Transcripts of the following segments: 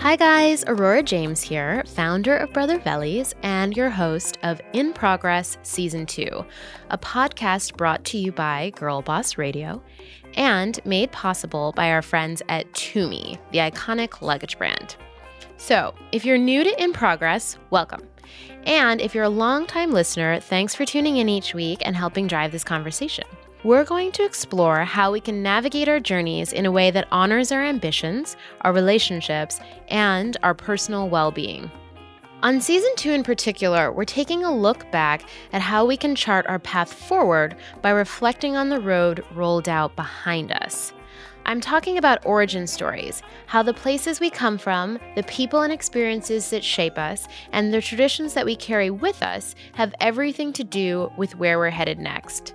Hi, guys. Aurora James here, founder of Brother Vellies and your host of In Progress Season 2, a podcast brought to you by Girlboss Radio and made possible by our friends at Tumi, the iconic luggage brand. So, if you're new to In Progress, welcome. And if you're a longtime listener, thanks for tuning in each week and helping drive this conversation. We're going to explore how we can navigate our journeys in a way that honors our ambitions, our relationships, and our personal well being. On season two in particular, we're taking a look back at how we can chart our path forward by reflecting on the road rolled out behind us. I'm talking about origin stories, how the places we come from, the people and experiences that shape us, and the traditions that we carry with us have everything to do with where we're headed next.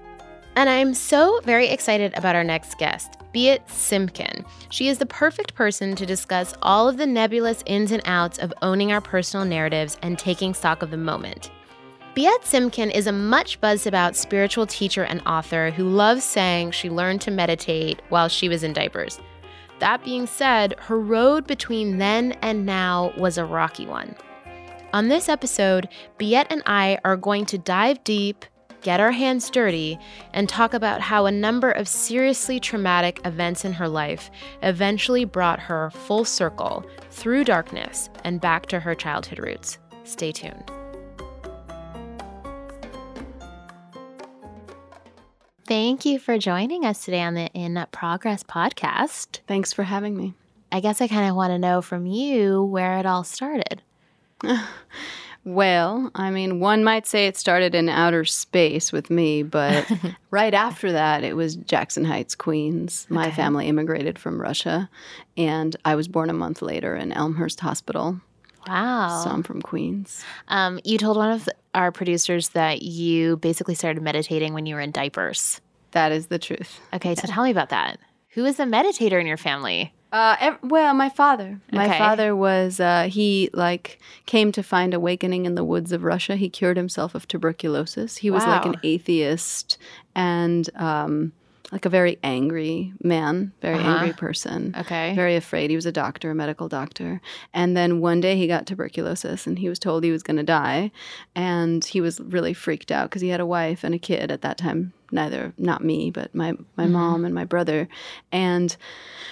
And I'm so very excited about our next guest, Biet Simkin. She is the perfect person to discuss all of the nebulous ins and outs of owning our personal narratives and taking stock of the moment. Biet Simkin is a much buzzed about spiritual teacher and author who loves saying she learned to meditate while she was in diapers. That being said, her road between then and now was a rocky one. On this episode, Biet and I are going to dive deep, get our hands dirty, and talk about how a number of seriously traumatic events in her life eventually brought her full circle through darkness and back to her childhood roots. Stay tuned. Thank you for joining us today on the In Progress podcast. Thanks for having me. I guess I kind of want to know from you where it all started. Well, I mean, one might say it started in outer space with me, but right after that, it was Jackson Heights, Queens. My Okay. family immigrated from Russia, and I was born a month later in Elmhurst Hospital. Wow. So I'm from Queens. Um, you told one of our producers that you basically started meditating when you were in diapers. That is the truth. Okay, so tell me about that. Who is the meditator in your family? Uh, ev- well, my father. My Okay. father was uh, he like came to find awakening in the woods of Russia. He cured himself of tuberculosis. He was like an atheist and um, like a very angry man, very Uh-huh. angry person. Okay. Very afraid. He was a doctor, a medical doctor. And then one day he got tuberculosis and he was told he was going to die. And he was really freaked out because he had a wife and a kid at that time. Neither, not me, but my, my mom and my brother. And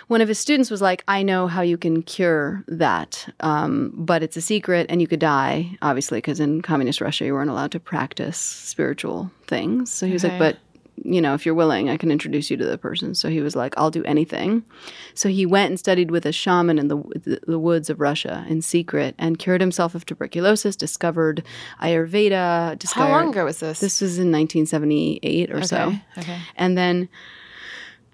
one of his students was like, I know how you can cure that, um, but it's a secret and you could die, obviously, because in communist Russia you weren't allowed to practice spiritual things. So he was Okay. like, but you know, if you're willing, I can introduce you to the person. So he was like, I'll do anything. So he went and studied with a shaman in the, the, the woods of Russia in secret and cured himself of tuberculosis, discovered Ayurveda. Discovered, How long ago was this? This was in 1978 or so. Okay. Okay. And then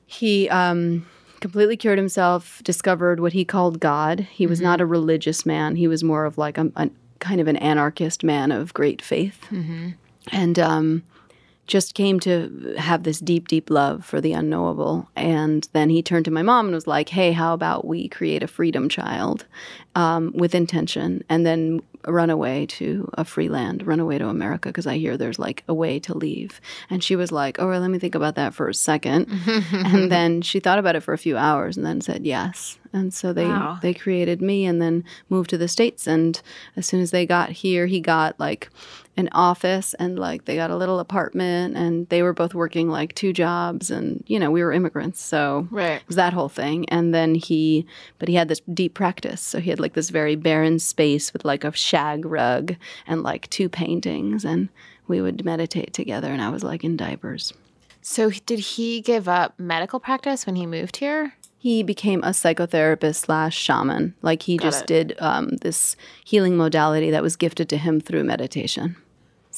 he um, completely cured himself, discovered what he called God. He was not a religious man, he was more of like a, a kind of an anarchist man of great faith. And um, just came to have this deep, deep love for the unknowable. And then he turned to my mom and was like, hey, how about we create a freedom child um, with intention and then run away to a free land, run away to America because I hear there's like a way to leave. And she was like, oh, well, let me think about that for a second. and then she thought about it for a few hours and then said yes. And so they Wow. they created me and then moved to the states. And as soon as they got here, he got like an office and like they got a little apartment and they were both working like two jobs and you know we were immigrants so Right. it was that whole thing and then he but he had this deep practice so he had like this very barren space with like a shag rug and like two paintings and we would meditate together and i was like in diapers So did he give up medical practice when he moved here? he became a psychotherapist slash shaman like he just it. did um, this healing modality that was gifted to him through meditation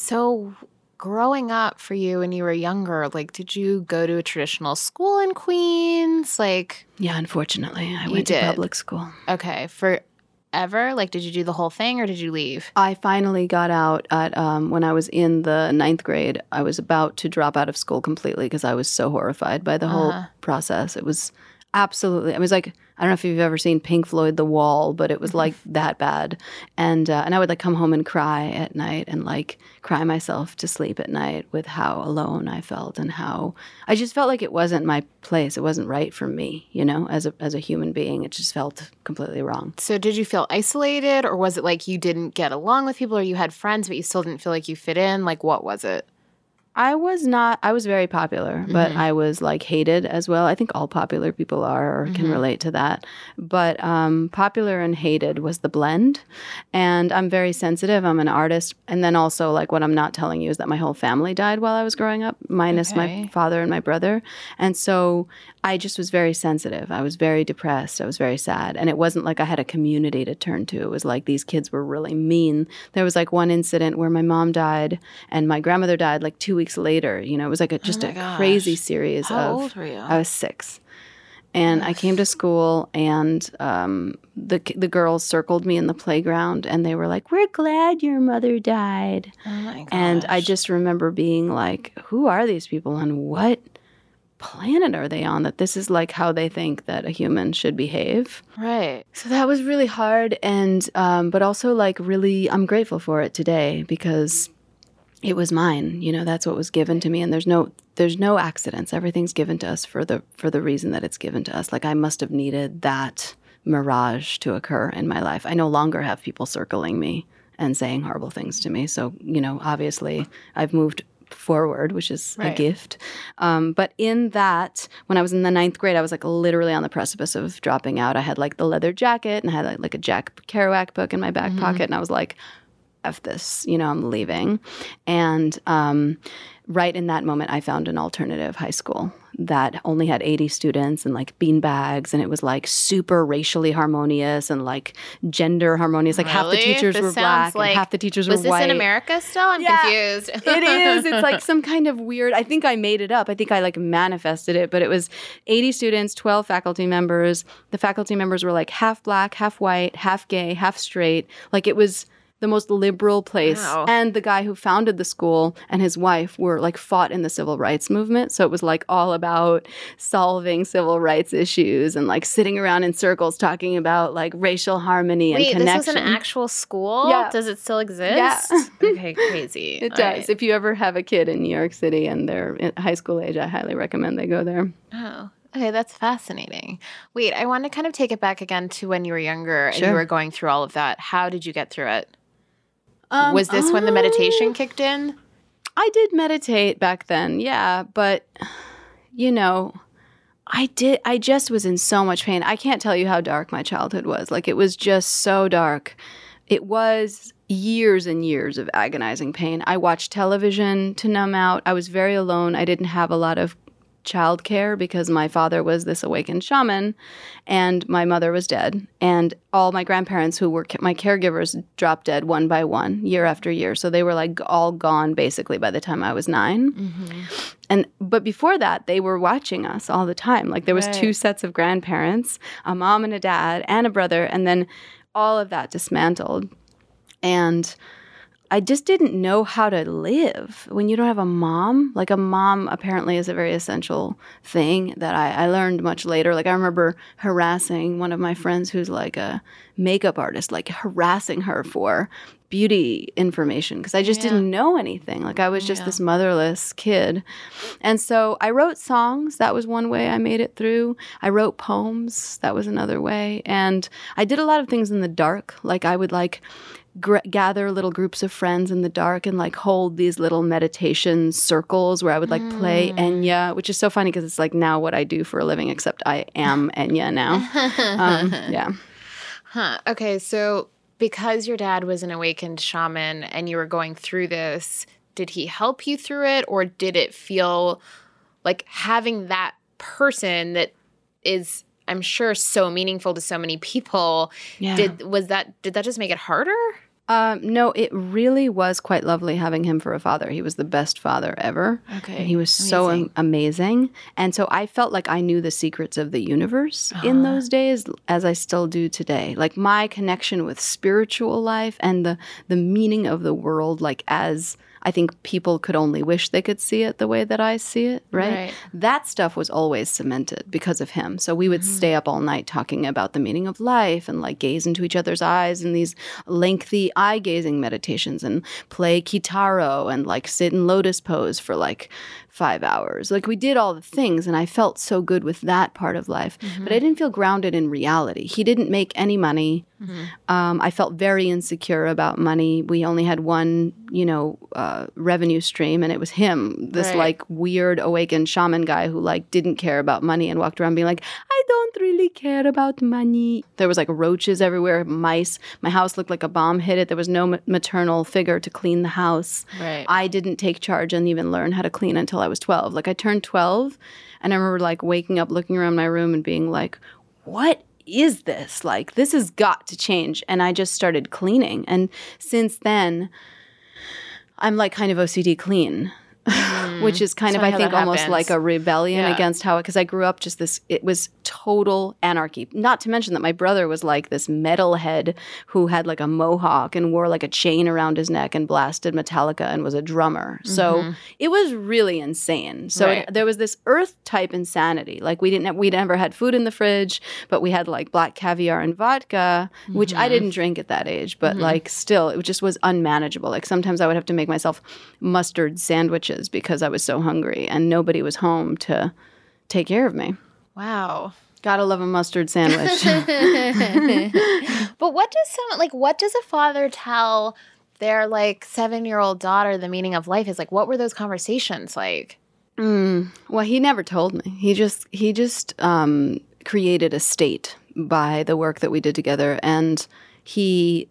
So growing up for you when you were younger, like did you go to a traditional school in Queens? Like yeah unfortunately i went did. to public school okay, forever? Like did you do the whole thing or did you leave? I finally got out at um, when I was in the ninth grade. I was about to drop out of school completely because I was so horrified by the whole Uh-huh. process. It was Absolutely. It was like I don't know if you've ever seen Pink Floyd The Wall, but it was like that bad. And uh, and I would like come home and cry at night and like cry myself to sleep at night with how alone I felt and how I just felt like it wasn't my place. It wasn't right for me, you know, as a as a human being. It just felt completely wrong. So did you feel isolated or was it like you didn't get along with people or you had friends but you still didn't feel like you fit in? Like what was it? I was not. I was very popular, but Mm-hmm. I was like hated as well. I think all popular people are or Mm-hmm. can relate to that. But um, popular and hated was the blend, and I'm very sensitive. I'm an artist, and then also like what I'm not telling you is that my whole family died while I was growing up, minus Okay. my father and my brother, and so I just was very sensitive. I was very depressed. I was very sad, and it wasn't like I had a community to turn to. It was like these kids were really mean. There was like one incident where my mom died and my grandmother died like two weeks later. You know, it was like a, just Oh a crazy series How of. old were you? I was six. And I came to school, and um, the the girls circled me in the playground, and they were like, "We're glad your mother died." oh my gosh. And I just remember being like, who are these people and what planet are they on that this is like how they think that a human should behave? Right. So that was really hard. And, um, but also like really, I'm grateful for it today because it was mine. You know, that's what was given to me. And there's no, there's no accidents. Everything's given to us for the, for the reason that it's given to us. Like I must have needed that mirage to occur in my life. I no longer have people circling me and saying horrible things to me. So, you know, obviously I've moved forward, which is a gift. Um, but in that, when I was in the ninth grade, I was like literally on the precipice of dropping out. I had like the leather jacket and I had like, like a Jack Kerouac book in my back pocket. And I was like, F this, you know, I'm leaving. And um, right in that moment, I found an alternative high school that only had 80 students and like bean bags. And it was like super racially harmonious and like gender harmonious. Like half the teachers This were black like- and half the teachers were white. Was this in America still? I'm Yeah. confused. it is. It's like some kind of weird. I think I made it up. I think I like manifested it, but it was 80 students, 12 faculty members. The faculty members were like half black, half white, half gay, half straight. Like it was the most liberal place. Wow. And the guy who founded the school and his wife were like fought in the civil rights movement. So it was like all about solving civil rights issues and like sitting around in circles talking about like racial harmony and Wait, connection. this was an actual school? Yeah. Does it still exist? Yeah. okay, crazy. It All does. right. If you ever have a kid in New York City and they're high school age, I highly recommend they go there. Oh, okay, that's fascinating. Wait, I want to kind of take it back again to when you were younger and you were going through all of that. How did you get through it? Um, was this when the uh, meditation kicked in? I did meditate back then, yeah, but you know, I did I just was in so much pain. I can't tell you how dark my childhood was. Like it was just so dark. It was years and years of agonizing pain. I watched television to numb out. I was very alone. I didn't have a lot of childcare because my father was this awakened shaman and my mother was dead. And all my grandparents who were my caregivers dropped dead one by one year after year. So they were like all gone basically by the time i was 9 mm-hmm. and but before that they were watching us all the time. Like there was Right. two sets of grandparents a mom and a dad and a brother and then all of that dismantled. And I just didn't know how to live when you don't have a mom. Like a mom apparently is a very essential thing that I, I learned much later. Like I remember harassing one of my friends who's like a makeup artist, like harassing her for beauty information because I just Yeah. didn't know anything. Like I was just Yeah. this motherless kid. And so I wrote songs. That was one way I made it through. I wrote poems. That was another way. And I did a lot of things in the dark. Like I would like gr- gather little groups of friends in the dark and like hold these little meditation circles where I would like play Enya, which is so funny because it's like now what I do for a living, except I am Enya now. Um, yeah. Huh. Okay, so because your dad was an awakened shaman and you were going through this, did he help you through it or did it feel like having that person that is I'm sure so meaningful to so many people Yeah. did was that did that just make it harder? Um, no, it really was quite lovely having him for a father. He was the best father ever. Okay, And he was so am- amazing. And so I felt like I knew the secrets of the universe in those days as I still do today. Like my connection with spiritual life and the the meaning of the world like as I think people could only wish they could see it the way that I see it, right? Right. That stuff was always cemented because of him. So we would mm-hmm. stay up all night talking about the meaning of life and like gaze into each other's eyes in these lengthy eye gazing meditations and play kitaro and like sit in lotus pose for like five hours. Like we did all the things and I felt so good with that part of life. But I didn't feel grounded in reality. He didn't make any money. Um, I felt very insecure about money. We only had one, you know, uh, revenue stream, and it was him, this Right. like weird awakened shaman guy who like didn't care about money and walked around being like, I don't really care about money. There was like roaches everywhere, mice. My house looked like a bomb hit it. There was no ma- maternal figure to clean the house. Right. I didn't take charge and even learn how to clean until I was 12. Like I turned 12 and I remember like waking up, looking around my room and being like, what is this? Like this has got to change. And I just started cleaning. And since then, I'm like kind of OCD clean. Which is kind of, I think, almost happens. like a rebellion Yeah. against how, because I grew up just this, it was total anarchy. Not to mention that my brother was like this metalhead who had like a mohawk and wore like a chain around his neck and blasted Metallica and was a drummer. So it was really insane. So it- Mm-hmm. There was this earth type insanity. Like we didn't, we never had food in the fridge, but we had like black caviar and vodka, which Mm-hmm. I didn't drink at that age, but like still, it just was unmanageable. Like sometimes I would have to make myself mustard sandwiches because I was so hungry and nobody was home to take care of me. Wow. Gotta love a mustard sandwich. But what does someone like what does a father tell their like 7-year-old daughter the meaning of life is like what were those conversations like? well, he never told me. He just he just um, created a state by the work that we did together, and he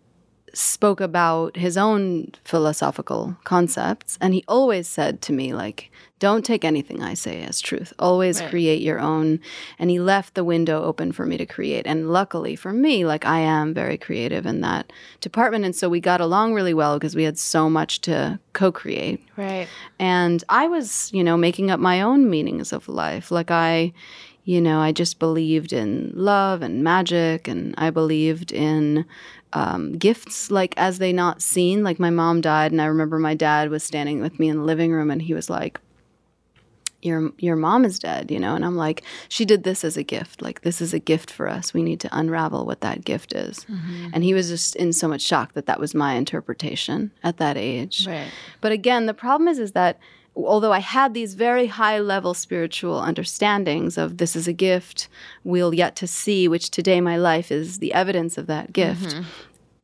spoke about his own philosophical concepts. And he always said to me, like, "Don't take anything I say as truth. Always Right. create your own." And he left the window open for me to create. And luckily for me, like I am very creative in that department, and so we got along really well because we had so much to co-create. Right. And I was, you know, making up my own meanings of life. Like I, you know, I just believed in love and magic, and I believed in um, gifts, like as they not seen. Like my mom died, and I remember my dad was standing with me in the living room, and he was like, your your mom is dead, you know, and I'm like, she did this as a gift. Like this is a gift for us. We need to unravel what that gift is. And he was just in so much shock that that was my interpretation at that age. Right. But again, the problem is is that although I had these very high level spiritual understandings of this is a gift we'll yet to see, which today my life is the evidence of that gift. Mm-hmm.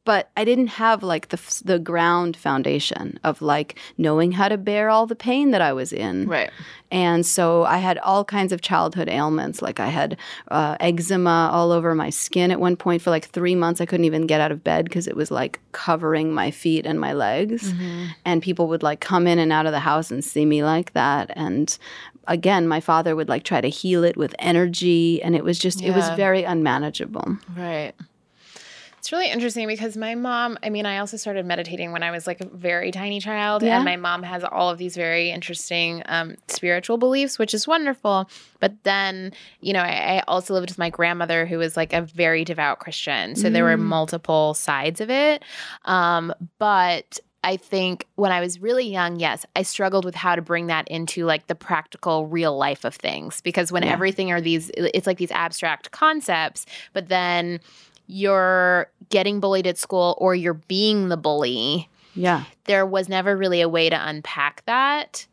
But I didn't have like the the ground foundation of like knowing how to bear all the pain that I was in. Right. And so I had all kinds of childhood ailments. Like I had uh, eczema all over my skin at one point for like three months. I couldn't even get out of bed because it was like covering my feet and my legs. And people would like come in and out of the house and see me like that. And again, my father would like try to heal it with energy. And it was just, it was very unmanageable. Right. It's really interesting because my mom, I mean, I also started meditating when I was like a very tiny child. Yeah. And my mom has all of these very interesting um, spiritual beliefs, which is wonderful. But then, you know, I, I also lived with my grandmother who was like a very devout Christian. So there were multiple sides of it. Um, but I think when I was really young, yes, I struggled with how to bring that into like the practical real life of things because when Yeah. everything are these, it's like these abstract concepts, but then you're getting bullied at school or you're being the bully. Yeah. There was never really a way to unpack that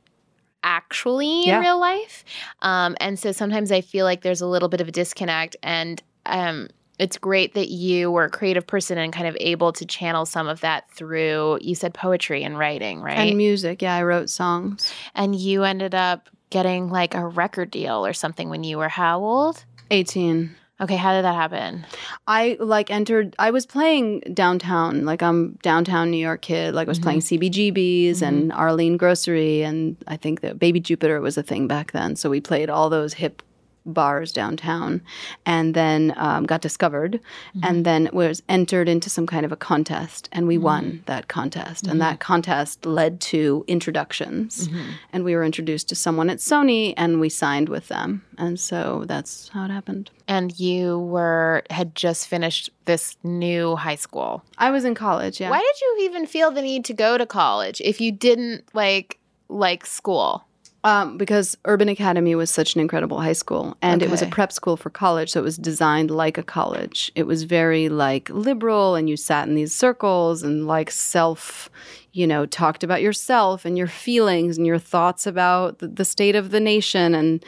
actually Yeah. in real life. Um, and so sometimes I feel like there's a little bit of a disconnect. And um, it's great that you were a creative person and kind of able to channel some of that through, you said poetry and writing, right? And music. Yeah. I wrote songs. and you ended up getting like a record deal or something when you were how old? 18. Okay, how did that happen? I like entered. I was playing downtown, like I'm downtown New York kid. Like I was playing mm-hmm. CBGBs and mm-hmm. Arlene Grocery, and I think that Baby Jupiter was a thing back then. So we played all those hip bars downtown, and then um, got discovered, mm-hmm. and then was entered into some kind of a contest, and we won mm-hmm. that contest, and mm-hmm. that contest led to introductions, and we were introduced to someone at Sony, and we signed with them, and so that's how it happened. And you were had just finished this new high school. I was in college, yeah. Why did you even feel the need to go to college if you didn't like like school? Um, because Urban Academy was such an incredible high school, and it was a prep school for college, so it was designed like a college. It was very like liberal, and you sat in these circles and like self, you know, talked about yourself and your feelings and your thoughts about the, the state of the nation and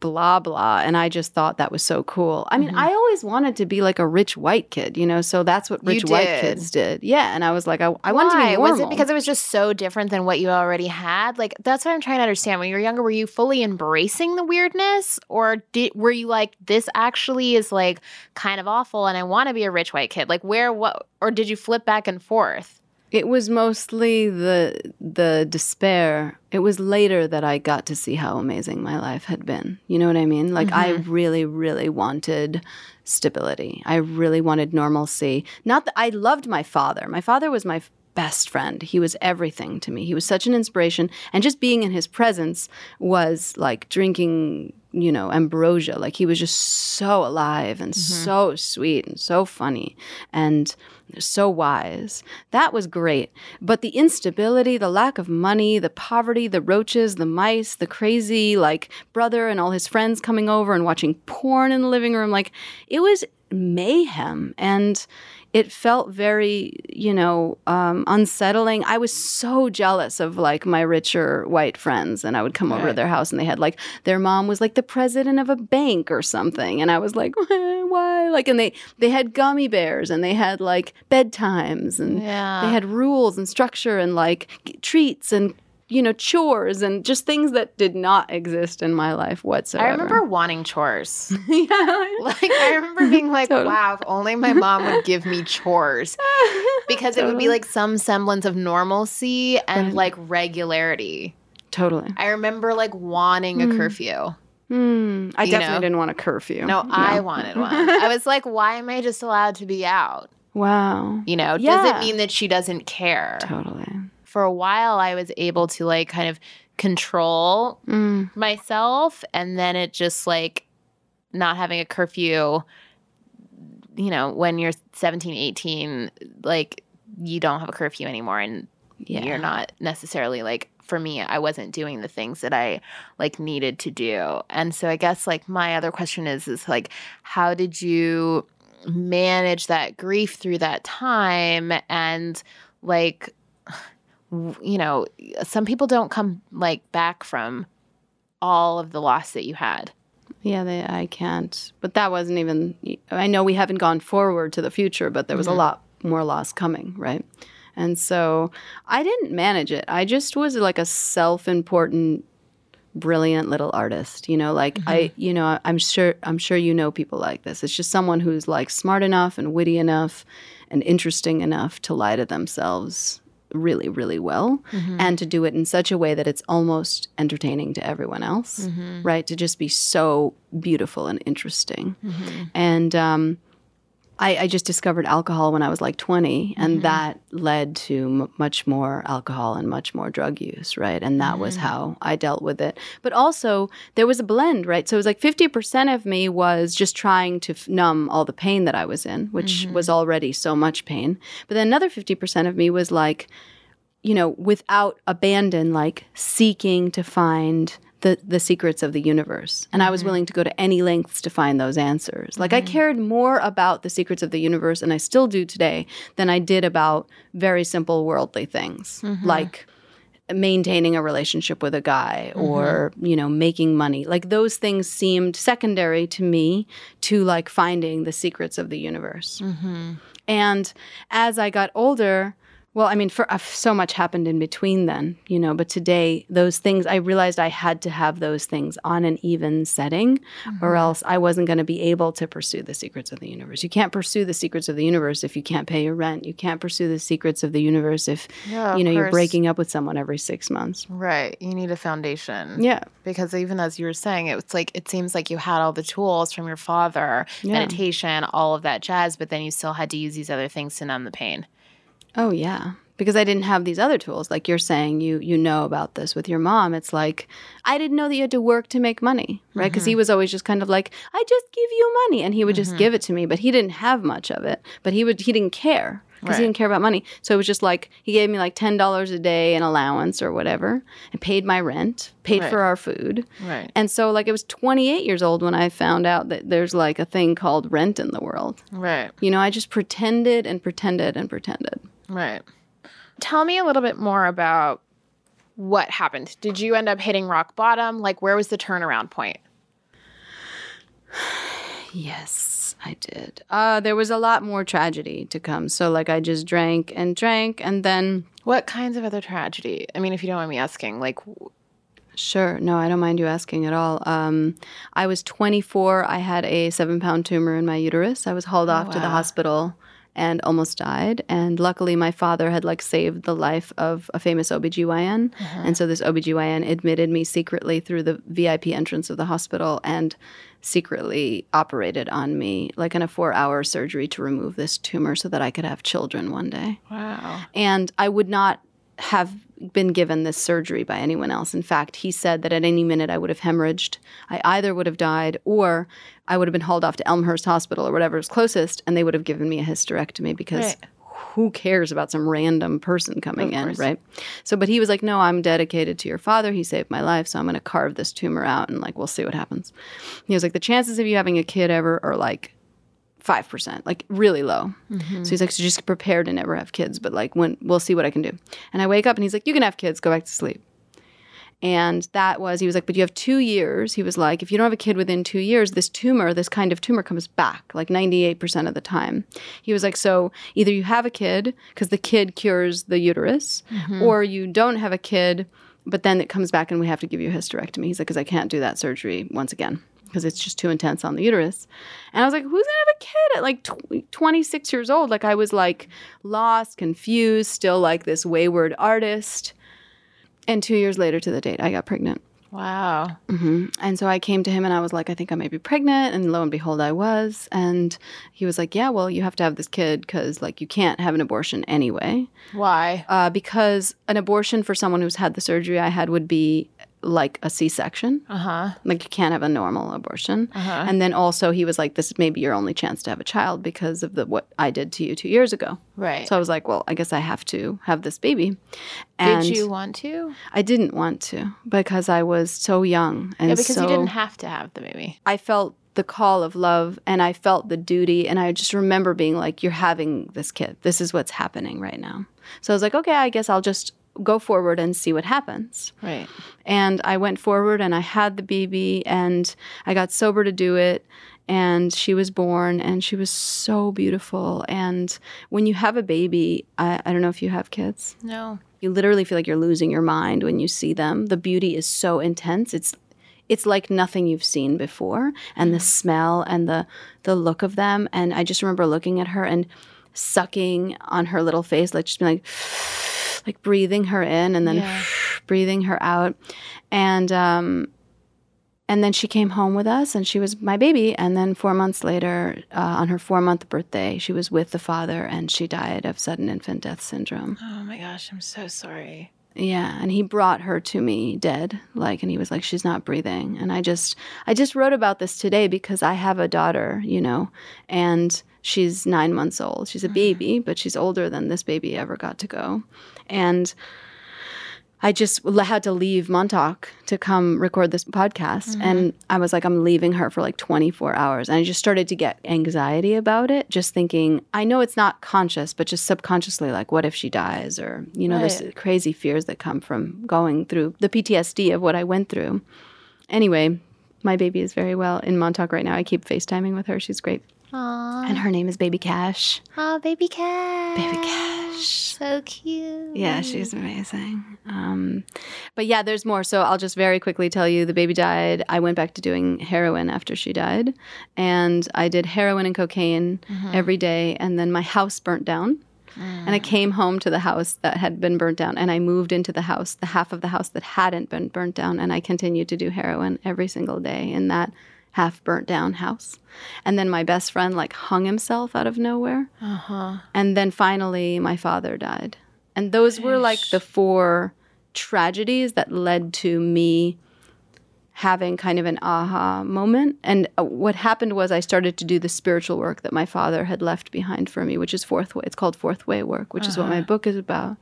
blah blah. And I just thought that was so cool. I mean, I always wanted to be like a rich white kid, you know, so that's what Mm-hmm. Rich white kids did. Yeah, and I was like, I, I wanted to be Why? normal. Was it because it was just so different than what you already had? Like that's what I'm trying to understand. When you were younger, were you fully embracing the weirdness, or did were you like this actually is like kind of awful, and I want to be a rich white kid? Like where what, or did you flip back and forth? It was mostly the the despair. It was later that I got to see how amazing my life had been. You know what I mean? Like I mm-hmm. really really wanted stability. I really wanted normalcy. Not that I loved my father. My father was my f- best friend. He was everything to me. He was such an inspiration and just being in his presence was like drinking, you know, ambrosia. Like he was just so alive and mm-hmm. so sweet and so funny and so wise. That was great. But the instability, the lack of money, the poverty, the roaches, the mice, the crazy like brother and all his friends coming over and watching porn in the living room, like it was mayhem. And it felt very you know um, unsettling. I was so jealous of like my richer white friends and i would come over to their house and they had like their mom was like the president of a bank or something and i was like why? Like and they they had gummy bears and they had like bedtimes and Yeah. they had rules and structure and like treats and you know chores and just things that did not exist in my life whatsoever I remember wanting chores. yeah Like I remember being like, Totally. "Wow, if only my mom would give me chores," because it would be like some semblance of normalcy and Right. like regularity. totally I remember like wanting a curfew. Hmm. I You definitely know? didn't want a curfew. No, I wanted one. I was like, "Why am I just allowed to be out?" Wow. You know, does Yeah. it mean that she doesn't care? Totally. For a while, I was able to like kind of control Mm. myself, and then it just like not having a curfew. You know, when you're 17, 18, like you don't have a curfew anymore, and Yeah. you're not necessarily like for me i wasn't doing the things that i like needed to do and so i guess like my other question is is like how did you manage that grief through that time and like you know some people don't come like back from all of the loss that you had Yeah, they, I can't. But that wasn't even. I know we haven't gone forward to the future, but there was a mm-hmm. lot more loss coming, right? And so I didn't manage it. I just was like a self-important, brilliant little artist. You know, like I, mm-hmm. you know, I'm sure, I'm sure you know people like this. It's just someone who's like smart enough and witty enough and interesting enough to lie to themselves really, really well, mm-hmm. and to do it in such a way that it's almost entertaining to everyone else, mm-hmm. right? To just be so beautiful and interesting. Mm-hmm. And um, I, I just discovered alcohol when I was like 20, and mm-hmm. that led to m- much more alcohol and much more drug use, right? And that was mm. how I dealt with it. But also, there was a blend, right? So it was like 50% of me was just trying to f- numb all the pain that I was in, which mm-hmm. was already so much pain. But then another 50% of me was like, you know, without abandon, like seeking to find the the secrets of the universe. And I was mm-hmm. willing to go to any lengths to find those answers. Like I mm-hmm. cared more about the secrets of the universe, and I still do today, than I did about very simple worldly things, mm-hmm. like maintaining a relationship with a guy or you know making money. Like those things seemed secondary to me to like finding the secrets of the universe. And as I got older, Well, I mean, for uh, so much happened in between then, you know. But today, those things I realized I had to have those things on an even setting, Mm-hmm. or else I wasn't going to be able to pursue the secrets of the universe. You can't pursue the secrets of the universe if you can't pay your rent. You can't pursue the secrets of the universe if Yeah, you know you're breaking up with someone every six months. Right. You need a foundation. Yeah, Because even as you were saying, it was like it seems like you had all the tools from your father, Yeah. meditation, all of that jazz, but then you still had to use these other things to numb the pain. Oh yeah. Because I didn't have these other tools. Like you're saying you you know about this with your mom. It's like I didn't know that you had to work to make money, right? Because he mm-hmm. was always just kind of like, I just give you money and he would just mm-hmm. give it to me, but he didn't have much of it. But he would he didn't care because he didn't care about money. So it was just like he gave me like ten dollars a day in allowance or whatever, and paid my rent, paid Right. for our food. Right. And so like it was 28 years old when I found out that there's like a thing called rent in the world. Right. You know, I just pretended and pretended and pretended. Right. Tell me a little bit more about what happened. Did you end up hitting rock bottom? Like, where was the turnaround point? Yes, I did. Uh, there was a lot more tragedy to come. So, like, I just drank and drank, and then, What kinds of other tragedy? I mean, if you don't mind me asking, like, sure, no, I don't mind you asking at all. Um, I was 24. I had a seven pound tumor in my uterus. I was hauled off to the hospital and almost died. And luckily, my father had like saved the life of a famous OBGYN. Uh-huh. And so, this OBGYN admitted me secretly through the VIP entrance of the hospital and secretly operated on me, like in a four hour surgery to remove this tumor so that I could have children one day. wow. And I would not have been given this surgery by anyone else. In fact, he said that at any minute I would have hemorrhaged. I either would have died or I would have been hauled off to Elmhurst Hospital or whatever was closest, and they would have given me a hysterectomy because Right. who cares about some random person coming in, right? So, but he was like, no, I'm dedicated to your father. He saved my life, so I'm going to carve this tumor out and like, we'll see what happens. He was like, the chances of you having a kid ever are like 5%, like really low. Mm-hmm. So he's like, so just prepare to never have kids, but like when we'll see what I can do. And I wake up and he's like, you can have kids, go back to sleep. And that was, he was like, but you have two years. He was like, if you don't have a kid within two years, this tumor, this kind of tumor comes back like 98% of the time. He was like, so either you have a kid because the kid cures the uterus, or you don't have a kid, but then it comes back and we have to give you a hysterectomy. He's like, because I can't do that surgery once again because it's just too intense on the uterus. And I was like, who's gonna have a kid at like tw- 26 years old? Like I was like lost, confused, still like this wayward artist. And two years later to the date, I got pregnant. Wow. hmm And so I came to him and I was like, I think I may be pregnant. And lo and behold, I was. And he was like, Yeah, well, you have to have this kid because like you can't have an abortion anyway. Why? Uh, because an abortion for someone who's had the surgery I had would be like a C section. Uh huh. Like you can't have a normal abortion. Uh-huh. And then also he was like, This is maybe your only chance to have a child because of the what I did to you two years ago. Right. So I was like, Well, I guess I have to have this baby. And Did you want to? I didn't want to because I was so young and Yeah, because so you didn't have to have the baby. I felt the call of love and I felt the duty. And I just remember being like, You're having this kid. This is what's happening right now. So I was like, Okay, I guess I'll just go forward and see what happens. Right. And I went forward and I had the baby and I got sober to do it. And she was born and she was so beautiful. And when you have a baby, I, I don't know if you have kids. No. You literally feel like you're losing your mind when you see them. The beauty is so intense. It's it's like nothing you've seen before and the mm. smell and the the look of them and I just remember looking at her and sucking on her little face like just being like like breathing her in and then Yeah. breathing her out and um and then she came home with us and she was my baby and then 4 months later uh, on her 4 month birthday she was with the father and she died of sudden infant death syndrome Oh my gosh, I'm so sorry. yeah, and he brought her to me dead, like, and he was like, "She's not breathing." And I just, I just wrote about this today because I have a daughter, you know, and she's nine months old. She's a mm-hmm. baby, but she's older than this baby ever got to go, and I just had to leave Montauk to come record this podcast, mm-hmm. and I was like, I'm leaving her for like 24 hours, and I just started to get anxiety about it, just thinking, I know it's not conscious, but just subconsciously, like, what if she dies, or you know, there's crazy fears that come from going through the PTSD of what I went through. Anyway, My baby is very well in Montauk right now. I keep FaceTiming with her. She's great. Aww. And her name is Baby Cash. Oh, baby Cash. Baby Cash. So cute. Yeah, she's amazing. Um, but yeah, there's more. So I'll just very quickly tell you the baby died. I went back to doing heroin after she died. And I did heroin and cocaine every day. And then my house burnt down. And I came home to the house that had been burnt down. And I moved into the house, the half of the house that hadn't been burnt down. And I continued to do heroin every single day in that half burnt down house. And then my best friend like hung himself out of nowhere. Uh-huh. And then finally, my father died. And those were like the four tragedies that led to me having kind of an aha moment. And uh, what happened was I started to do the spiritual work that my father had left behind for me, which is fourth way. It's called fourth way work, which is what my book is about.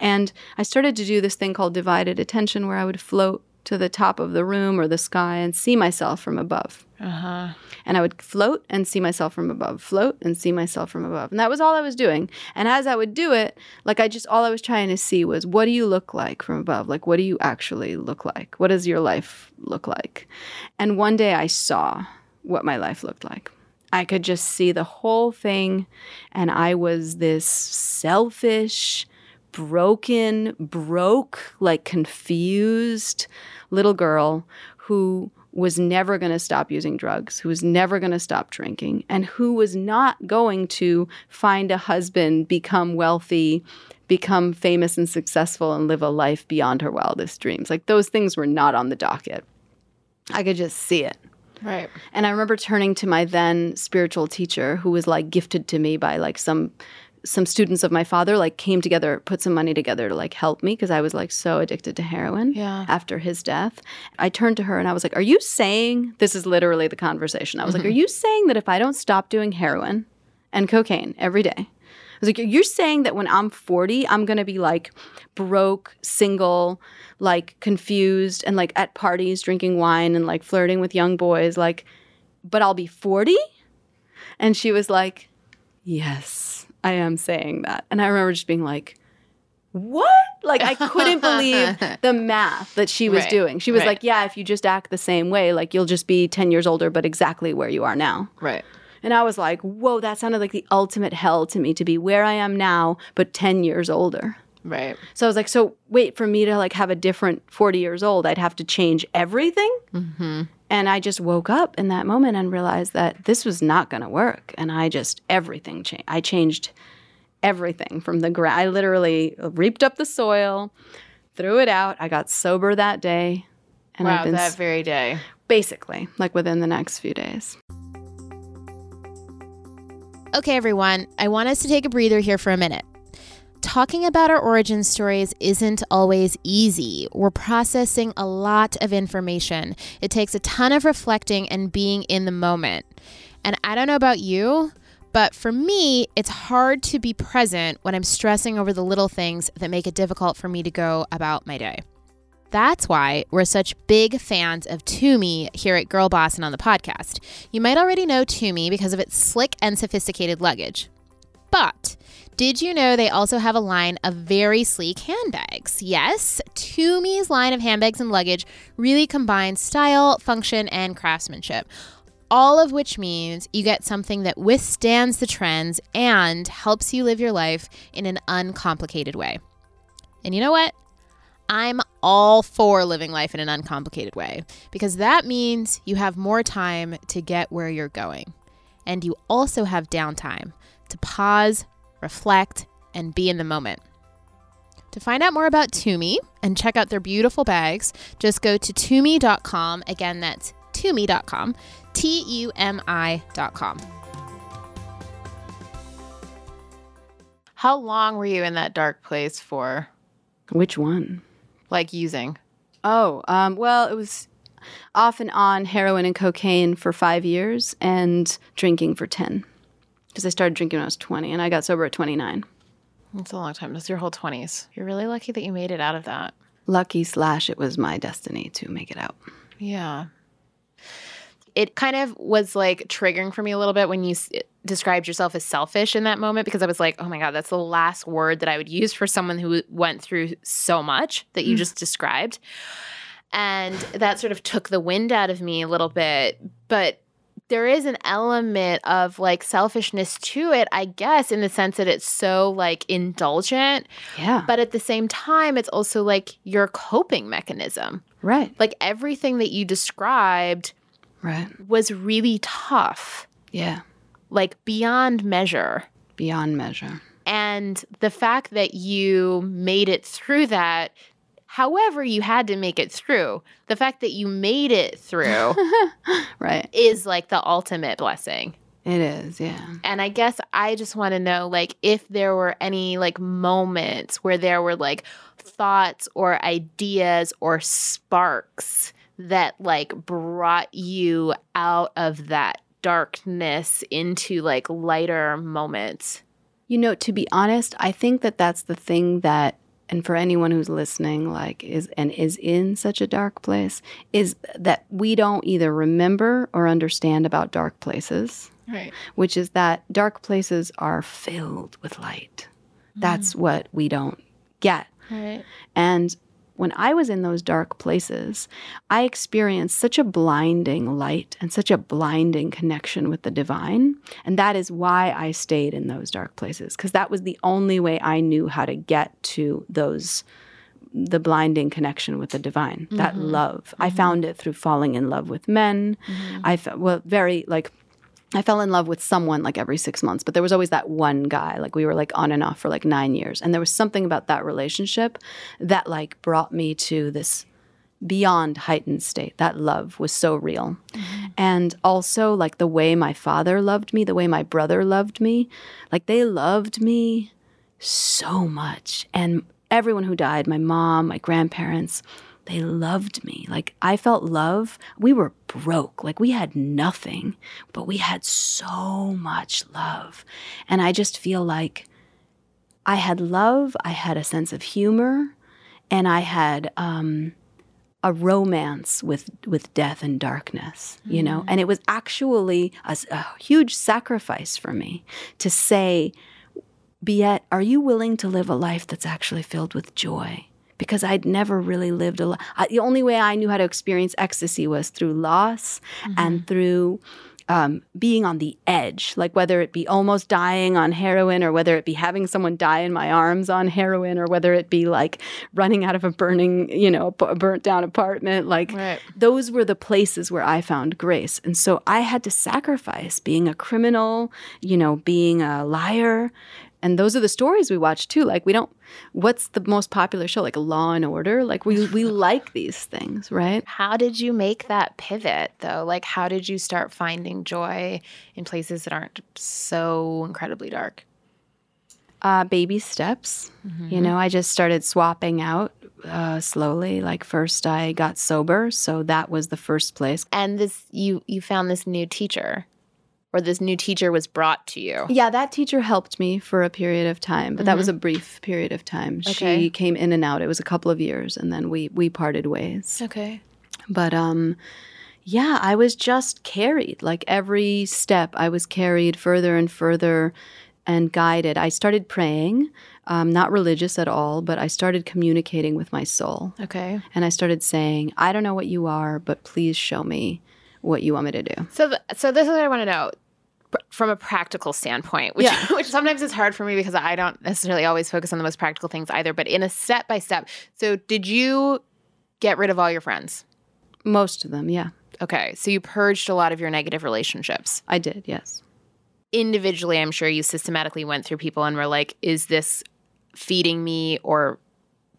And I started to do this thing called divided attention where I would float to the top of the room or the sky and see myself from above. Uh-huh. And I would float and see myself from above, float and see myself from above. And that was all I was doing. And as I would do it, like I just, all I was trying to see was what do you look like from above? Like, what do you actually look like? What does your life look like? And one day I saw what my life looked like. I could just see the whole thing. And I was this selfish, broken, broke, like confused little girl who was never going to stop using drugs, who was never going to stop drinking, and who was not going to find a husband, become wealthy, become famous and successful, and live a life beyond her wildest dreams. Like those things were not on the docket. I could just see it. Right. And I remember turning to my then spiritual teacher, who was like gifted to me by like some some students of my father, like came together, put some money together to like help me because I was like so addicted to heroin Yeah. after his death. I turned to her and I was like, Are you saying this is literally the conversation? I was like, mm-hmm. Are you saying that if I don't stop doing heroin and cocaine every day, I was like, You're saying that when I'm 40, I'm gonna be like broke, single, like confused, and like at parties drinking wine and like flirting with young boys, like, but I'll be 40? And she was like, Yes, I am saying that. And I remember just being like, What? Like, I couldn't believe the math that she was Right, doing. She was right. like, Yeah, if you just act the same way, like, you'll just be 10 years older, but exactly where you are now. Right. And I was like, Whoa, that sounded like the ultimate hell to me to be where I am now, but 10 years older. Right. So I was like, so wait, for me to like have a different 40 years old, I'd have to change everything? Mm-hmm. And I just woke up in that moment and realized that this was not going to work. And I just, everything changed. I changed everything from the ground. I literally reaped up the soil, threw it out. I got sober that day. And wow, I've been that s- very day. basically like within the next few days. Okay, everyone, I want us to take a breather here for a minute. Talking about our origin stories isn't always easy. We're processing a lot of information. It takes a ton of reflecting and being in the moment. And I don't know about you, but for me, it's hard to be present when I'm stressing over the little things that make it difficult for me to go about my day. That's why we're such big fans of Tumi here at Girlboss and on the podcast. You might already know Tumi because of its slick and sophisticated luggage. But did you know they also have a line of very sleek handbags? Yes, Tumi's line of handbags and luggage really combines style, function, and craftsmanship. All of which means you get something that withstands the trends and helps you live your life in an uncomplicated way. And you know what? I'm all for living life in an uncomplicated way because that means you have more time to get where you're going. And you also have downtime to pause, reflect, and be in the moment. To find out more about Tumi and check out their beautiful bags, just go to tumi.com. Again, that's tumi.com. T U M I.com. How long were you in that dark place for? Which one? Like using? Oh, um, well, it was off and on heroin and cocaine for five years and drinking for 10. Because I started drinking when I was 20 and I got sober at 29. That's a long time. That's your whole 20s. You're really lucky that you made it out of that. Lucky slash, it was my destiny to make it out. Yeah. It kind of was like triggering for me a little bit when you s- described yourself as selfish in that moment because I was like, oh my God, that's the last word that I would use for someone who went through so much that you mm. just described. And that sort of took the wind out of me a little bit. But there is an element of like selfishness to it, I guess, in the sense that it's so like indulgent. Yeah. But at the same time, it's also like your coping mechanism. right. Like everything that you described Right. was really tough, Yeah. like beyond measure. Beyond measure. And the fact that you made it through that, however, you had to make it through, the fact that you made it through Right. is like the ultimate blessing. It is. Yeah. And I guess I just want to know like if there were any like moments where there were like thoughts or ideas or sparks that like brought you out of that darkness into like lighter moments. You know, to be honest, I think that that's the thing that, and for anyone who's listening, like, is and is in such a dark place, is that we don't either remember or understand about dark places, Right. which is that dark places are filled with light. That's mm. what we don't get. Right. And when I was in those dark places, I experienced such a blinding light and such a blinding connection with the divine. And that is why I stayed in those dark places, because that was the only way I knew how to get to those the blinding connection with the divine that mm-hmm. love. I mm-hmm. found it through falling in love with men. Mm-hmm. I felt well very like I fell in love with someone like every six months, but there was always that one guy. Like we were like on and off for like nine years. And there was something about that relationship that like brought me to this beyond heightened state. That love was so real. Mm-hmm. And also like the way my father loved me, the way my brother loved me, like they loved me so much. And everyone who died, my mom, my grandparents, they loved me. Like I felt love. We were broke. Like we had nothing, but we had so much love. And I just feel like I had love, I had a sense of humor, and I had um a romance with with death and darkness, you know. And it was actually a huge sacrifice for me to say Biet, are you willing to live a life that's actually filled with joy? Because I'd never really lived a life. The only way I knew how to experience ecstasy was through loss and through um, being on the edge, like whether it be almost dying on heroin or whether it be having someone die in my arms on heroin or whether it be like running out of a burning, you know, a burnt down apartment. Like Right. those were the places where I found grace. And so I had to sacrifice being a criminal, you know, being a liar. And those are the stories we watch too. Like we don't what's the most popular show? Like Law and Order? Like we we like these things, right? How did you make that pivot though? Like how did you start finding joy in places that aren't so incredibly dark? uh, baby steps. You know, I just started swapping out uh, slowly. Like first, I got sober, so that was the first place. And this you you found this new teacher or this new teacher was brought to you. Yeah, that teacher helped me for a period of time, but that was a brief period of time. Okay. She came in and out. It was a couple of years, and then we we parted ways. Okay. But um, yeah, I was just carried. Like every step, I was carried further and further and guided. I started praying, um, not religious at all, but I started communicating with my soul. Okay. And I started saying, I don't know what you are, but please show me what you want me to do. So, th- so this is what I want to know from a practical standpoint, which Yeah. which sometimes is hard for me because I don't necessarily always focus on the most practical things either. But in a step by step, so did you get rid of all your friends? Most of them, yeah. Okay, so you purged a lot of your negative relationships. I did, yes. Individually, I'm sure you systematically went through people and were like, "Is this feeding me or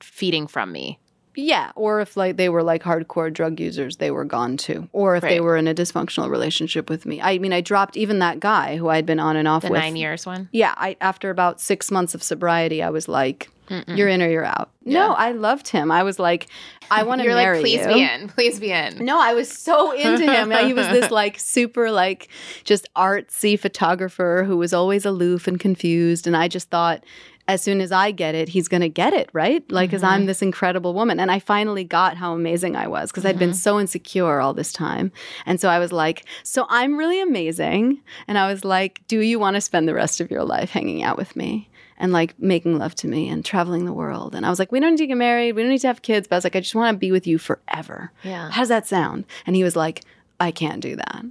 feeding from me?" Yeah, or if like they were like hardcore drug users, they were gone too. Or if they were in a dysfunctional relationship with me. I mean, I dropped even that guy who I'd been on and off The with. nine years one. Yeah, I after about six months of sobriety, I was like, Mm-mm. "You're in or you're out." Yeah. No, I loved him. I was like, "I want to You're marry like, please you." be in, please be in. No, I was so into him. he was this like super like just artsy photographer who was always aloof and confused, and I just thought as soon as I get it, he's going to get it, right? Like, because I'm mm-hmm. this incredible woman. And I finally got how amazing I was because I'd been mm-hmm. so insecure all this time. And so I was like, So I'm really amazing. And I was like, Do you want to spend the rest of your life hanging out with me? And like making love to me and traveling the world. And I was like, we don't need to get married. We don't need to have kids. But I was like, I just want to be with you forever. Yeah. How does that sound? And he was like, I can't do that.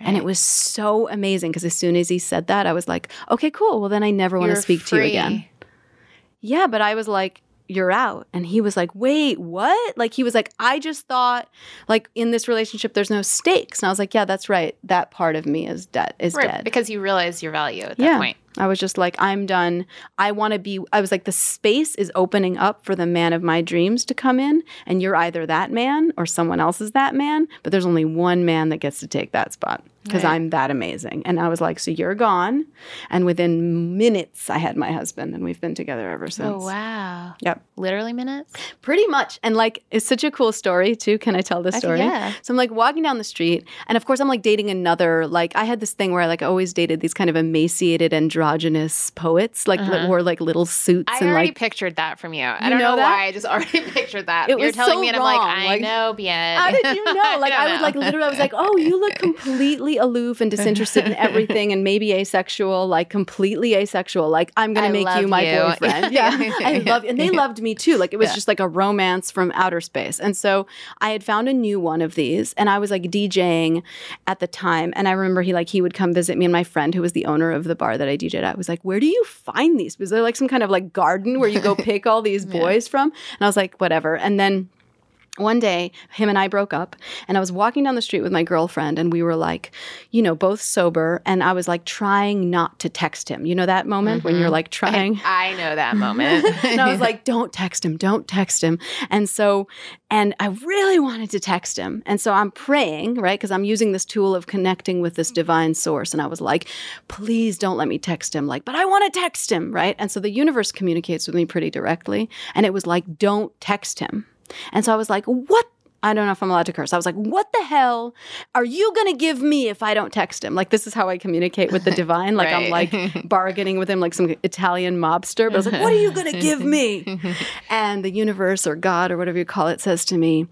And it was so amazing because as soon as he said that, I was like, okay, cool. Well, then I never want to speak to you again. Yeah, but I was like, you're out. And he was like, wait, what? Like, he was like, I just thought, like, in this relationship, there's no stakes. And I was like, yeah, that's right. That part of me is dead, is Right, dead. because you realize your value at that yeah. point. I was just like, I'm done. I want to be, I was like, the space is opening up for the man of my dreams to come in. And you're either that man or someone else is that man. But there's only one man that gets to take that spot because Right. I'm that amazing. And I was like, so you're gone. And within minutes, I had my husband and we've been together ever oh, since. Oh wow. Yep. Literally minutes? Pretty much. And like, it's such a cool story, too. Can I tell this I- story? yeah. So I'm like walking down the street. And of course, I'm like dating another, like, I had this thing where I like always dated these kind of emaciated, androgynous poets, like, that uh-huh. wore like little suits I and already like, pictured that from you. I You don't know know, why. I just already pictured that. It You're was telling so me, and I'm wrong, like, I like- know, bien. how did you know? Like, I, don't would like literally, I was like, oh, you look completely aloof and disinterested in everything and maybe asexual, like completely asexual. Like, I'm going to make you my you. boyfriend. Yeah. I love, you. and they loved me too. Like, it was Yeah. just like a romance from outer space. And so I had found a new one of these and I was like DJing at the time. And I remember he, like, he would come visit me and my friend who was the owner of the bar that I DJed at was like, where do you find these? Was there like some kind of like garden where you go pick all these boys from? And I was like, whatever. And then, one day, him and I broke up, and I was walking down the street with my girlfriend, and we were like, you know, both sober, and I was like trying not to text him. You know that moment when you're mm-hmm. like trying? I know that moment. and I was like, don't text him, don't text him. And so, and I really wanted to text him. And so I'm praying, right? Because I'm using this tool of connecting with this divine source. And I was like, please don't let me text him. Like, but I want to text him, right? And so the universe communicates with me pretty directly. And it was like, don't text him. And so I was like, what? I don't know if I'm allowed to curse. I was like, what the hell are you going to give me if I don't text him? Like, this is how I communicate with the divine. Like, I'm like bargaining with him like some Italian mobster. But I was like, what are you going to give me? And the universe or God or whatever you call it says to me,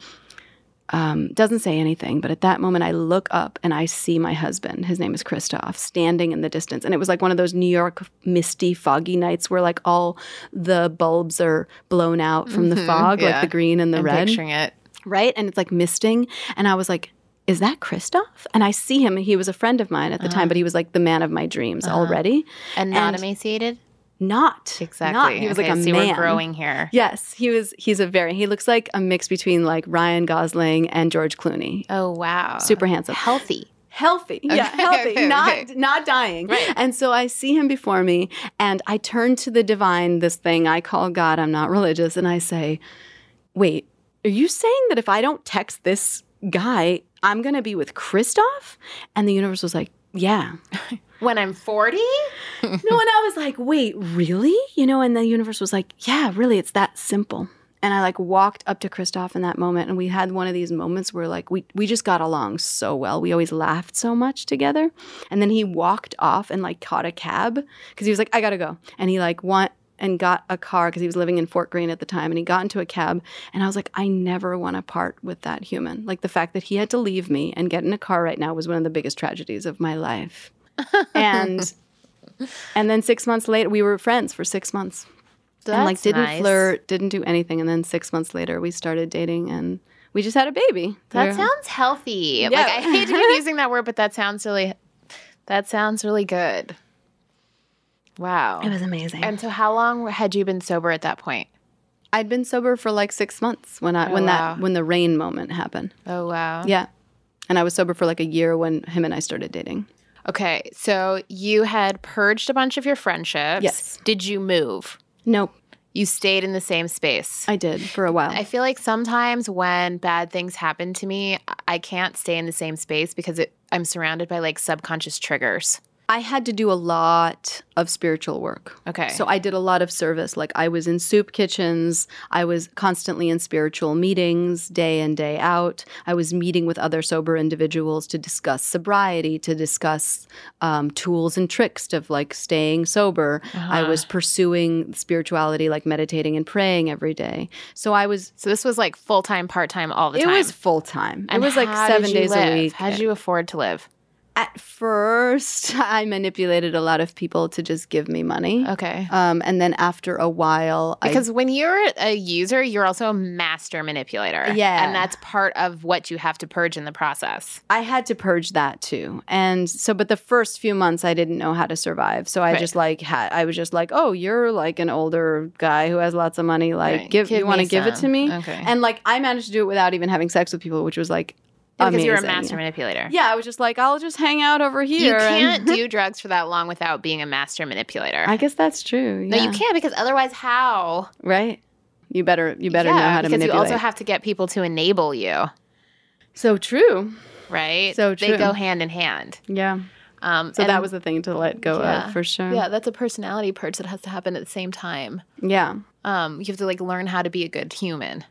um, doesn't say anything, but at that moment I look up and I see my husband. His name is Christoph, standing in the distance. And it was like one of those New York misty, foggy nights where like all the bulbs are blown out from the mm-hmm, fog, like the green and the I'm red picturing it. right? And it's like misting. And I was like, is that Christoph? And I see him. He was a friend of mine at the time, but he ah. was like the man of my dreams uh-huh. already. And not And- emaciated? Not Exactly. Not. He was okay, like a see, man. we're growing here. Yes, he was. He's a very. He looks like a mix between like Ryan Gosling and George Clooney. Oh, wow. Super handsome. Healthy. Healthy, yeah, healthy, okay, not okay. not dying. Right. And so I see him before me, and I turn to the divine, this thing I call God. I'm not religious, and I say, "Wait, are you saying that if I don't text this guy, I'm going to be with Christoph?" And the universe was like, "Yeah." When I'm 40? no, and I was like, "Wait, really?" You know, and the universe was like, "Yeah, really, it's that simple." And I like walked up to Christoph in that moment, and we had one of these moments where like we we just got along so well. We always laughed so much together. And then he walked off and like caught a cab because he was like, "I gotta go," and he like went and got a car because he was living in Fort Greene at the time, and he got into a cab, and I was like, "I never want to part with that human." Like the fact that he had to leave me and get in a car right now was one of the biggest tragedies of my life. And and then six months later, we were friends for six months That's and like didn't nice. flirt, didn't do anything. And then six months later, we started dating and we just had a baby. That sounds healthy. Like Yeah. I hate to keep using that word, but that sounds really that sounds really good. Wow. it was amazing. And so how long had you been sober at that point? I'd been sober for like six months when I Oh, when wow. that when the rain moment happened. Oh wow. Yeah, and I was sober for like a year when him and I started dating. Okay. So you had purged a bunch of your friendships. Yes. Did you move? Nope, You stayed in the same space. I did for a while. I feel like sometimes when bad things happen to me, I can't stay in the same space because it, I'm surrounded by like subconscious triggers. I had to do a lot of spiritual work. Okay. So I did a lot of service. Like I was in soup kitchens. I was constantly in spiritual meetings day in, day out. I was meeting with other sober individuals to discuss sobriety, to discuss um, tools and tricks of like staying sober. I Uh-huh. was pursuing spirituality, like meditating and praying every day. So I was, so this was like full time, part time, all the it time. It was full time. It was like seven days live? a week. How did you afford to live? At first, I manipulated a lot of people to just give me money. Okay. Um, and then after a while, I Because when you're a user, you're also a master manipulator. Yeah. And that's part of what you have to purge in the process. I had to purge that too. And so, but the first few months, I didn't know how to survive. So I Right. just like had, I was just like, oh, you're like an older guy who has lots of money. Like, Right. give, Give you want to give it to me? Okay. And like, I managed to do it without even having sex with people, which was like, Yeah, because you're a master manipulator. Yeah, I was just like, I'll just hang out over here. You can't do drugs for that long without being a master manipulator. I guess that's true. No, you can't because otherwise, how? Right. You better, you better yeah, know how to manipulate. because you also have to get people to enable you, so true. right? So They true. go hand in hand. Yeah. Um, So that was the thing to let go Yeah. of for sure. yeah, that's a personality purge that has to happen at the same time. Yeah. Um, you have to like learn how to be a good human.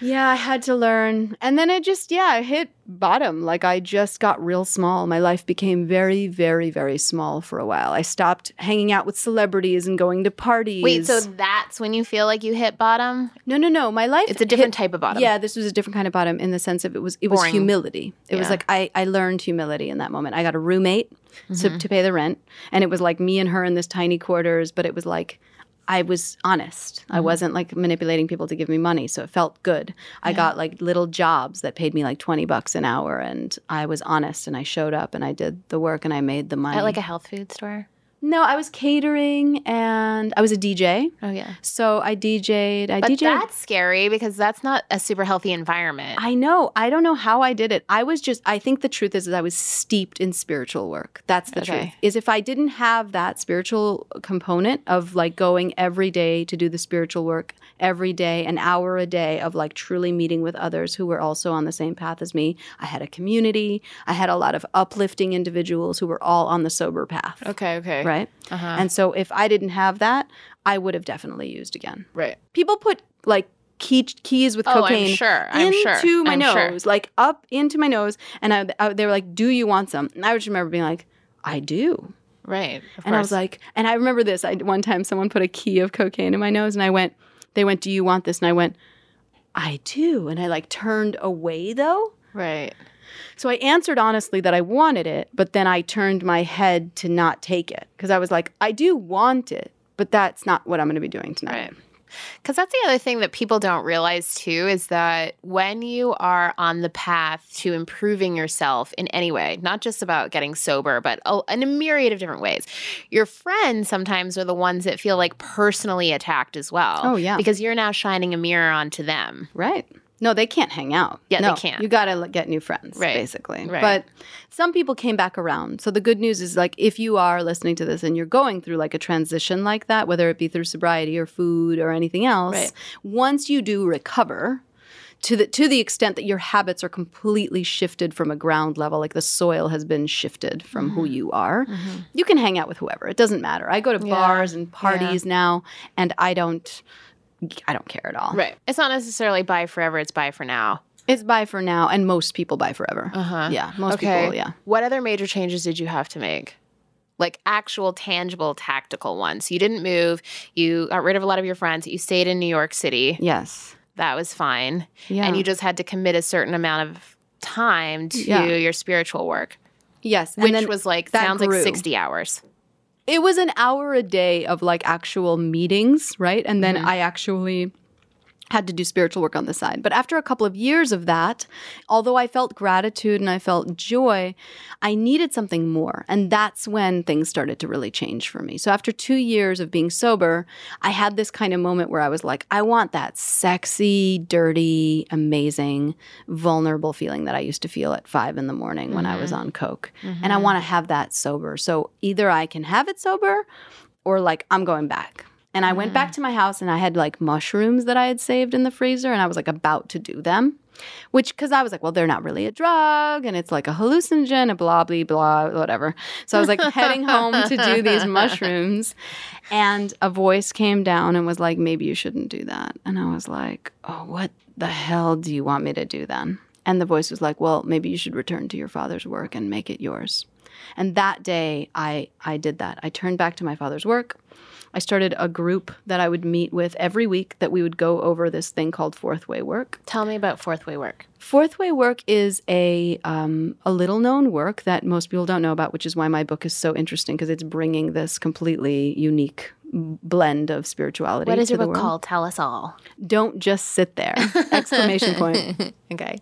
Yeah, I had to learn. And then it just, yeah, it hit bottom. Like I just got real small. My life became very, very, very small for a while. I stopped hanging out with celebrities and going to parties. Wait, so that's when you feel like you hit bottom? no, no, no. My life It's a different hit- type of bottom. Yeah, this was a different kind of bottom in the sense of it was it was humility. It was like I I learned humility in that moment. I got a roommate Mm-hmm. to, to pay the rent, and it was like me and her in this tiny quarters. But it was like I was honest. I Mm-hmm. wasn't like manipulating people to give me money, so it felt good. I got like little jobs that paid me like twenty bucks an hour, and I was honest and I showed up and I did the work and I made the money. At like a health food store? No, I was catering and I was a DJ. Oh, yeah. So I DJ'd. I But DJ'd. that's scary because that's not a super healthy environment. I know. I don't know how I did it. I was just I think the truth is, is I was steeped in spiritual work. That's the Okay. truth. Is if I didn't have that spiritual component of like going every day to do the spiritual work every day, an hour a day of like truly meeting with others who were also on the same path as me. I had a community. I had a lot of uplifting individuals who were all on the sober path. okay, okay. Right? Uh-huh. And so if I didn't have that, I would have definitely used again. right. People put like key, keys with Oh, I'm cocaine sure. I'm into sure. my I'm sure. nose, like up into my nose, and I, I, they were like, "Do you want some?" And I just remember being like, "I do," Right. And I was like, and I remember this. I one time someone put a key of cocaine in my nose, and I went, "They went, do you want this?" And I went, "I do," and I like turned away though. right. So I answered honestly that I wanted it, but then I turned my head to not take it because I was like, I do want it, but that's not what I'm going to be doing tonight. Right. Because that's the other thing that people don't realize too is that when you are on the path to improving yourself in any way, not just about getting sober, but in a myriad of different ways, your friends sometimes are the ones that feel like personally attacked as well. Oh, yeah. Because you're now shining a mirror onto them. Right. No, they can't hang out. Yeah, they can't. You got to get new friends, Right. basically. Right. But some people came back around. So the good news is like if you are listening to this and you're going through like a transition like that, whether it be through sobriety or food or anything else, Right. once you do recover, to the to the extent that your habits are completely shifted from a ground level, like the soil has been shifted from who you are, you can hang out with whoever. It doesn't matter. I go to Mm-hmm. Yeah. bars and parties now, and I don't, I don't care at all. Right. It's not necessarily buy forever, it's buy for now. It's buy for now, and most people buy forever. Uh-huh. Yeah, most okay. people. Yeah. What other major changes did you have to make? Like actual, tangible, tactical ones. You didn't move. You got rid of a lot of your friends. You stayed in New York City. Yes. That was fine. Yeah. And you just had to commit a certain amount of time to Yeah. your spiritual work, yes, which then was like, sounds grew. like 60 hours. It was an hour a day of like actual meetings, right? And then Mm-hmm. I actually had to do spiritual work on the side. But after a couple of years of that, although I felt gratitude and I felt joy, I needed something more. And that's when things started to really change for me. So after two years of being sober, I had this kind of moment where I was like, I want that sexy, dirty, amazing, vulnerable feeling that I used to feel at five in the morning when I was mm-hmm. on Coke. And I mm-hmm. want to have that sober. So either I can have it sober or like I'm going back. And I went back mm. to my house and I had like mushrooms that I had saved in the freezer and I was like about to do them. which because I was like, well, they're not really a drug and it's like a hallucinogen, a blah, blah, blah, whatever. So I was like heading home to do these mushrooms. And a voice came down and was like, maybe you shouldn't do that. And I was like, oh, what the hell do you want me to do then? And the voice was like, well, maybe you should return to your father's work and make it yours. And that day, I, I did that. I turned back to my father's work. I started a group that I would meet with every week that we would go over this thing called fourth way work. Tell me about fourth way work. Fourth way work is a um, a little known work that most people don't know about, which is why my book is so interesting because it's bringing this completely unique blend of spirituality. What is your book called? Tell us all. Don't just sit there! Exclamation point. Okay.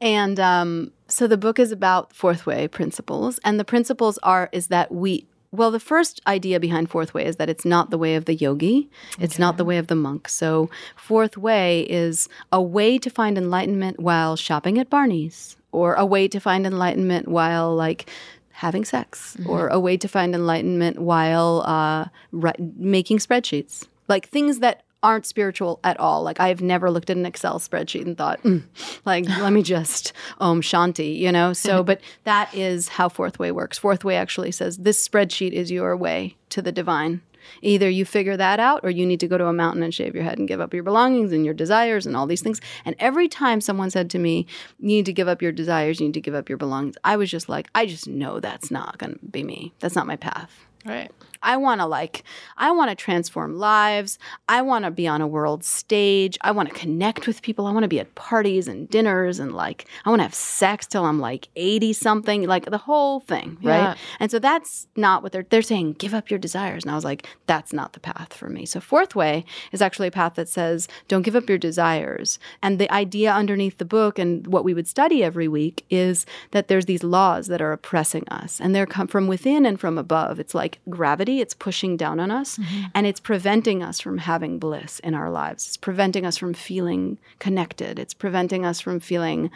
And um, so the book is about fourth way principles, and the principles are is that we well, the first idea behind fourth way is that it's not the way of the yogi, it's not the way of the monk. So fourth way is a way to find enlightenment while shopping at Barney's, or a way to find enlightenment while like having sex, or a way to find enlightenment while uh, ri- making spreadsheets, like things that aren't spiritual at all. Like I've never looked at an Excel spreadsheet and thought, "Mm, like, let me just om shanti, you know? So, but that is how Fourth Way works. Fourth Way actually says this spreadsheet is your way to the divine. Either you figure that out or you need to go to a mountain and shave your head and give up your belongings and your desires and all these things. And every time someone said to me, You need to give up your desires, you need to give up your belongings, I was just like, I just know that's not going to be me. That's not my path. Right. I want to like I want to transform lives. I want to be on a world stage. I want to connect with people. I want to be at parties and dinners and like I want to have sex till I'm like 80 something, like the whole thing, right? Yeah. And so that's not what they're they're saying give up your desires. And I was like that's not the path for me. So fourth way is actually a path that says don't give up your desires. And the idea underneath the book and what we would study every week is that there's these laws that are oppressing us and they're come from within and from above. It's like gravity, it's pushing down on us and it's preventing us from having bliss in our lives. It's preventing us from feeling connected. It's preventing us from feeling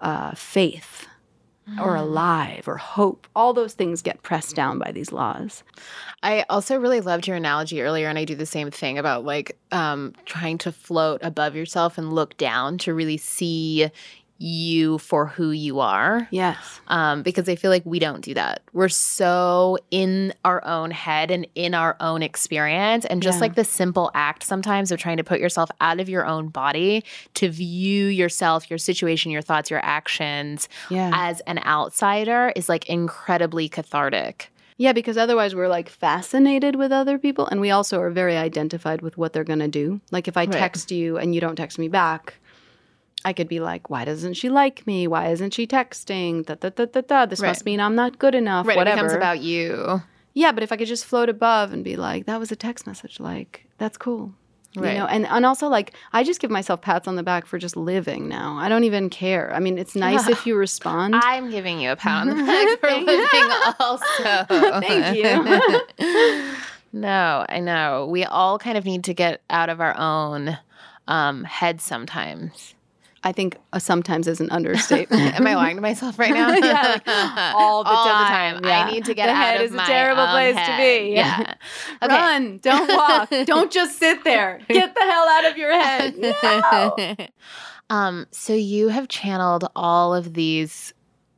uh, faith or alive or hope. All those things get pressed down by these laws. I also really loved your analogy earlier, and I do the same thing about like um, trying to float above yourself and look down to really see you for who you are. Yes. Um, because I feel like we don't do that. We're so in our own head and in our own experience. And just Yeah. like the simple act sometimes of trying to put yourself out of your own body to view yourself, your situation, your thoughts, your actions Yeah. as an outsider is like incredibly cathartic. Yeah, because otherwise we're like fascinated with other people and we also are very identified with what they're going to do. Like if I Right. text you and you don't text me back, I could be like, why doesn't she like me? Why isn't she texting? Da, da, da, da, da. This Right. must mean I'm not good enough. Right. Whatever. It becomes about you. yeah, but if I could just float above and be like, that was a text message, like, that's cool. Right. You know, and, and also like I just give myself pats on the back for just living now. I don't even care. I mean, it's nice if you respond. I'm giving you a pat on the back for living also. Thank you. no, I know. We all kind of need to get out of our own um, head sometimes. I think uh, sometimes is an understatement. Am I lying to myself right now? Yeah, like, all the time, yeah. I need to get The out head of is a terrible place to head. be. Yeah. Okay. Run, don't walk, don't just sit there. Get the hell out of your head. No. um, so you have channeled all of these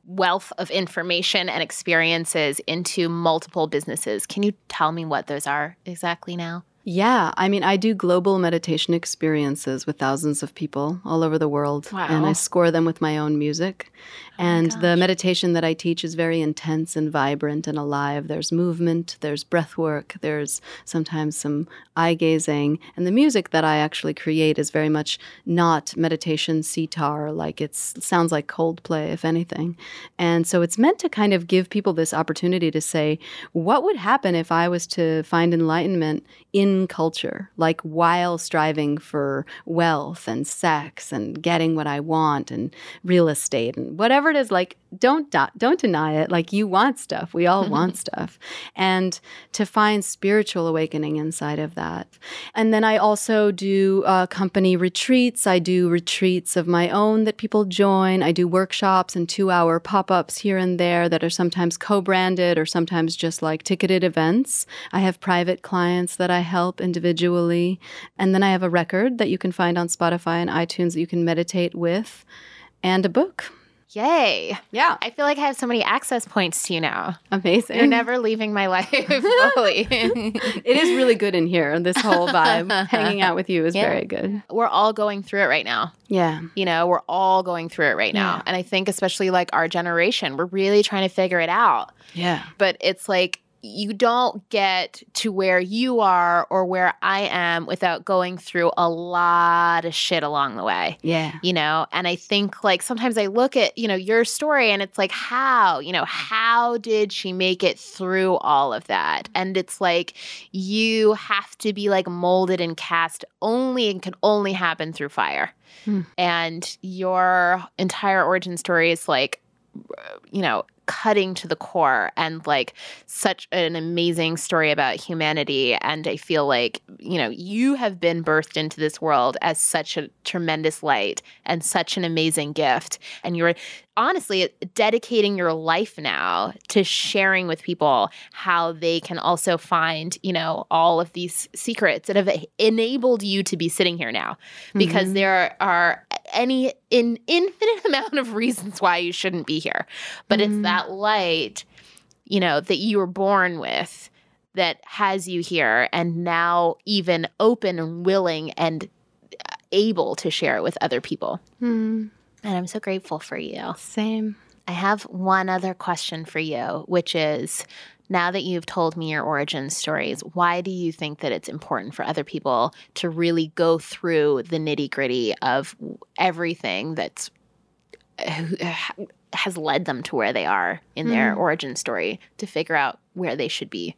wealth of information and experiences into multiple businesses. Can you tell me what those are exactly now? Yeah, I mean, I do global meditation experiences with thousands of people all over the world, and I score them with my own music. Oh and the meditation that I teach is very intense and vibrant and alive. There's movement, there's breath work, there's sometimes some eye gazing, and the music that I actually create is very much not meditation sitar, like it sounds like Coldplay, if anything. And so it's meant to kind of give people this opportunity to say, what would happen if I was to find enlightenment in culture, like while striving for wealth and sex and getting what I want and real estate and whatever it is, like don't do- don't deny it. Like you want stuff. We all want stuff. And to find spiritual awakening inside of that. And then I also do uh, company retreats. I do retreats of my own that people join. I do workshops and two hour pop ups here and there that are sometimes co branded or sometimes just like ticketed events. I have private clients that I help help individually. And then I have a record that you can find on Spotify and iTunes that you can meditate with, and a book. Yay. Yeah. I feel like I have so many access points to you now. Amazing. You're never leaving my life fully. it is really good in here. This whole vibe, hanging out with you is Yeah. very good. We're all going through it right now. Yeah. You know, we're all going through it right now. Yeah. And I think, especially like our generation, we're really trying to figure it out. Yeah. But it's like, you don't get to where you are or where I am without going through a lot of shit along the way. Yeah. you know and i think like sometimes i look at you know your story and it's like how you know how did she make it through all of that and it's like you have to be like molded and cast only and can only happen through fire Hmm. and your entire origin story is like you know cutting to the core and like such an amazing story about humanity. And i feel like you know you have been birthed into this world as such a tremendous light and such an amazing gift. And you're honestly dedicating your life now to sharing with people how they can also find you know all of these secrets that have enabled you to be sitting here now. Because Mhm. there are any in infinite amount of reasons why you shouldn't be here but it's Mhm. that light you know that you were born with that has you here and now even open and willing and uh, able to share it with other people Hmm. and i'm so grateful for you Same. I have one other question for you, which is now that you've told me your origin stories, why do you think that it's important for other people to really go through the nitty gritty of everything that's has led them to where they are in their Mm. origin story to figure out where they should be?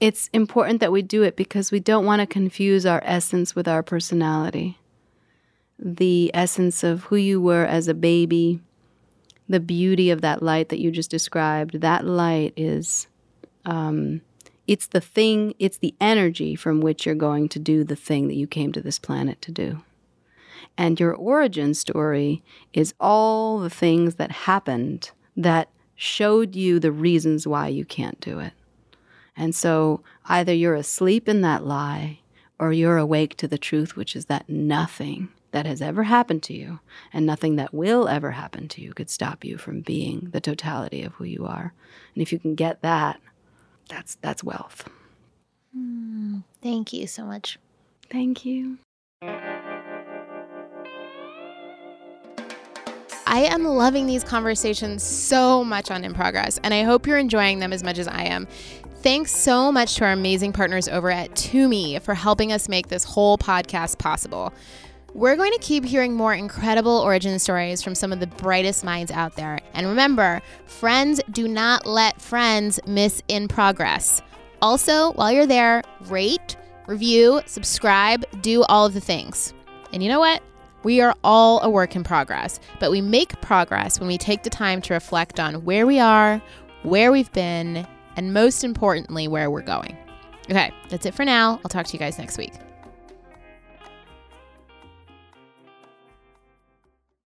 It's important that we do it because we don't want to confuse our essence with our personality. The essence of who you were as a baby, the beauty of that light that you just described, that light is, um, it's the thing, it's the energy from which you're going to do the thing that you came to this planet to do. And your origin story is all the things that happened that showed you the reasons why you can't do it. And so either you're asleep in that lie or you're awake to the truth, which is that nothing that has ever happened to you and nothing that will ever happen to you could stop you from being the totality of who you are. And if you can get that, that's that's wealth. Hmm, thank you so much. Thank you. I am loving these conversations so much on In Progress, and I hope you're enjoying them as much as I am. Thanks so much to our amazing partners over at Tumi for helping us make this whole podcast possible. We're going to keep hearing more incredible origin stories from some of the brightest minds out there. And remember, friends do not let friends miss In Progress. Also, while you're there, rate, review, subscribe, do all of the things. And you know what? We are all a work in progress, but we make progress when we take the time to reflect on where we are, where we've been, and most importantly, where we're going. Okay, that's it for now. I'll talk to you guys next week.